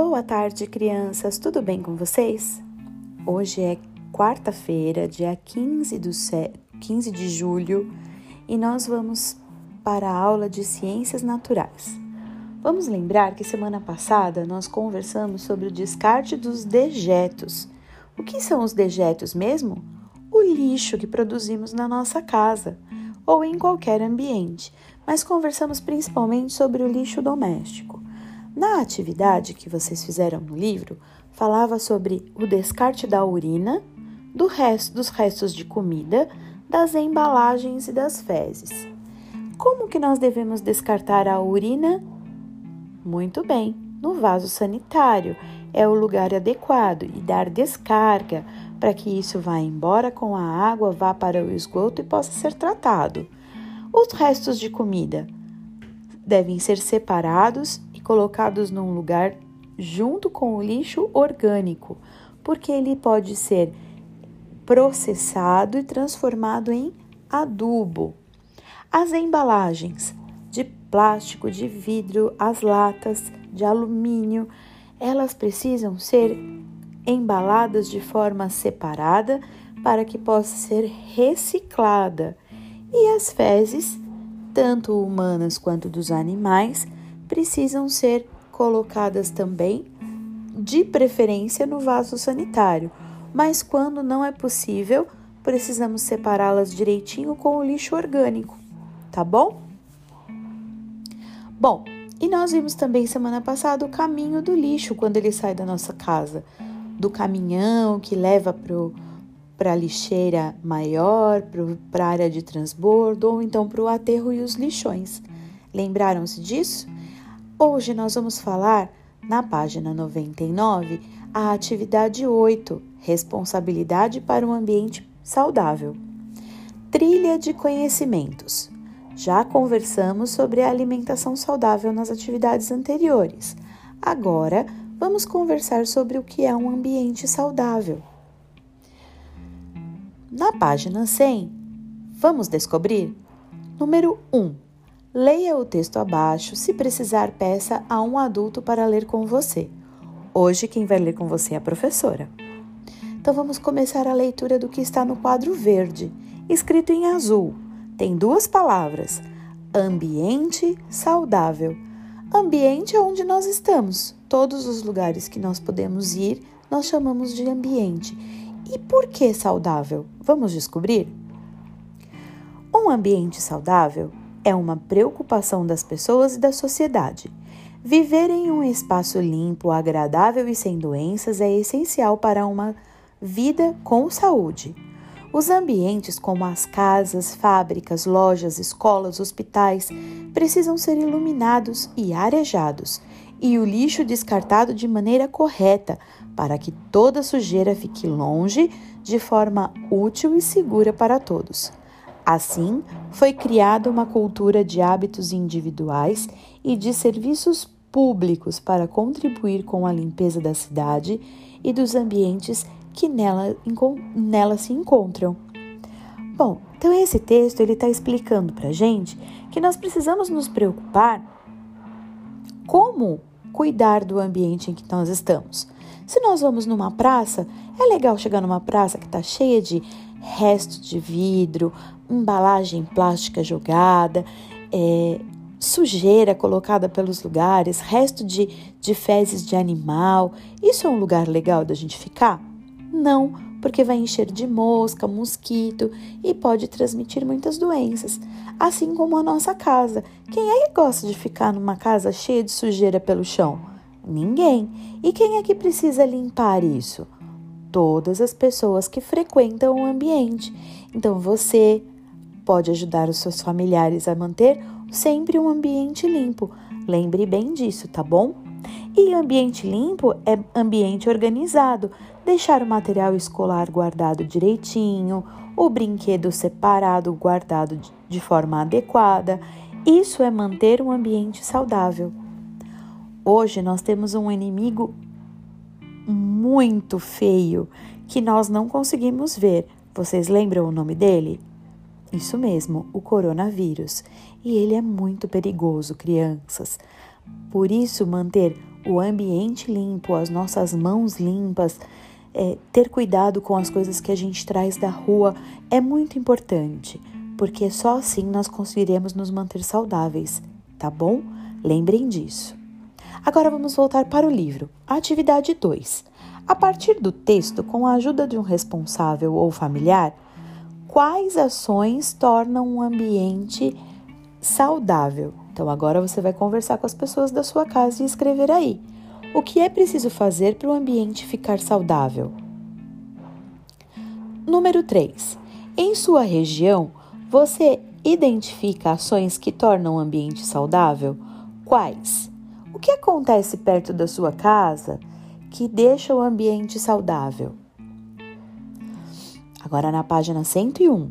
Boa tarde, crianças. Tudo bem com vocês? Hoje é quarta-feira, dia 15, do 15 de julho, e nós vamos para a aula de Ciências Naturais. Vamos lembrar que semana passada nós conversamos sobre o descarte dos dejetos. O que são os dejetos mesmo? O lixo que produzimos na nossa casa ou em qualquer ambiente, mas conversamos principalmente sobre o lixo doméstico. Na atividade que vocês fizeram no livro, falava sobre o descarte da urina, do resto, dos restos de comida, das embalagens e das fezes. Como que nós devemos descartar a urina? Muito bem, no vaso sanitário. É o lugar adequado e dar descarga para que isso vá embora com a água, vá para o esgoto e possa ser tratado. Os restos de comida devem ser separados colocados num lugar junto com o lixo orgânico, porque ele pode ser processado e transformado em adubo. As embalagens de plástico, de vidro, as latas de alumínio, elas precisam ser embaladas de forma separada para que possa ser reciclada. E as fezes, tanto humanas quanto dos animais, precisam ser colocadas também, de preferência no vaso sanitário, mas quando não é possível, precisamos separá-las direitinho com o lixo orgânico, tá bom? Bom, e nós vimos também semana passada o caminho do lixo quando ele sai da nossa casa, do caminhão que leva para a lixeira maior, para a área de transbordo ou então para o aterro e os lixões. Lembraram-se disso? Hoje nós vamos falar, na página 99, a atividade 8, responsabilidade para um ambiente saudável. Trilha de conhecimentos. Já conversamos sobre a alimentação saudável nas atividades anteriores. Agora, vamos conversar sobre o que é um ambiente saudável. Na página 100, vamos descobrir? Número 1 Leia o texto abaixo. Se precisar, peça a um adulto para ler com você. Hoje, quem vai ler com você é a professora. Então, vamos começar a leitura do que está no quadro verde, escrito em azul. Tem duas palavras: ambiente saudável. Ambiente é onde nós estamos. Todos os lugares que nós podemos ir, nós chamamos de ambiente. E por que saudável? Vamos descobrir? Um ambiente saudável é uma preocupação das pessoas e da sociedade. Viver em um espaço limpo, agradável e sem doenças é essencial para uma vida com saúde. Os ambientes, como as casas, fábricas, lojas, escolas, hospitais, precisam ser iluminados e arejados, e o lixo descartado de maneira correta, para que toda sujeira fique longe, de forma útil e segura para todos. Assim, foi criada uma cultura de hábitos individuais e de serviços públicos para contribuir com a limpeza da cidade e dos ambientes que nela, nela se encontram. Bom, então esse texto ele está explicando para gente que nós precisamos nos preocupar como cuidar do ambiente em que nós estamos. Se nós vamos numa praça, é legal chegar numa praça que está cheia de restos de vidro, embalagem plástica jogada, é, sujeira colocada pelos lugares, resto de, de fezes de animal. Isso é um lugar legal da gente ficar? Não, porque vai encher de mosca, mosquito e pode transmitir muitas doenças, assim como a nossa casa. Quem é que gosta de ficar numa casa cheia de sujeira pelo chão? Ninguém. E quem é que precisa limpar isso? Todas as pessoas que frequentam o ambiente. Então você, pode ajudar os seus familiares a manter sempre um ambiente limpo. Lembre bem disso, tá bom? E ambiente limpo é ambiente organizado, deixar o material escolar guardado direitinho, o brinquedo separado, guardado de forma adequada. Isso é manter um ambiente saudável. Hoje nós temos um inimigo muito feio que nós não conseguimos ver. Vocês lembram o nome dele? Isso mesmo, o coronavírus. E ele é muito perigoso, crianças. Por isso, manter o ambiente limpo, as nossas mãos limpas, é, ter cuidado com as coisas que a gente traz da rua é muito importante, porque só assim nós conseguiremos nos manter saudáveis, tá bom? Lembrem disso. Agora vamos voltar para o livro. Atividade 2. A partir do texto, com a ajuda de um responsável ou familiar, quais ações tornam um ambiente saudável? Então agora você vai conversar com as pessoas da sua casa e escrever aí. O que é preciso fazer para o ambiente ficar saudável? Número 3. Em sua região, você identifica ações que tornam o ambiente saudável? Quais? O que acontece perto da sua casa que deixa o ambiente saudável? Agora na página 101.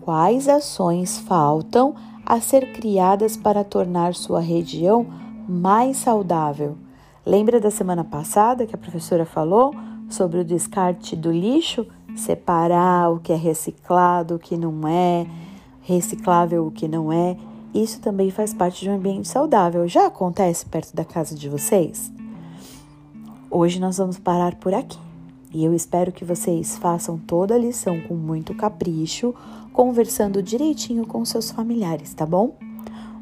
Quais ações faltam a ser criadas para tornar sua região mais saudável? Lembra da semana passada que a professora falou sobre o descarte do lixo? Separar o que é reciclado, o que não é, reciclável, o que não é. Isso também faz parte de um ambiente saudável. Já acontece perto da casa de vocês? Hoje nós vamos parar por aqui. E eu espero que vocês façam toda a lição com muito capricho, conversando direitinho com seus familiares, tá bom?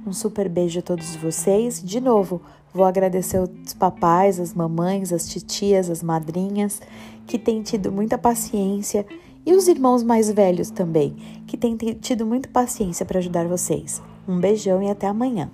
Um super beijo a todos vocês. De novo, vou agradecer os papais, as mamães, as titias, as madrinhas, que têm tido muita paciência, e os irmãos mais velhos também, que têm tido muita paciência para ajudar vocês. Um beijão e até amanhã.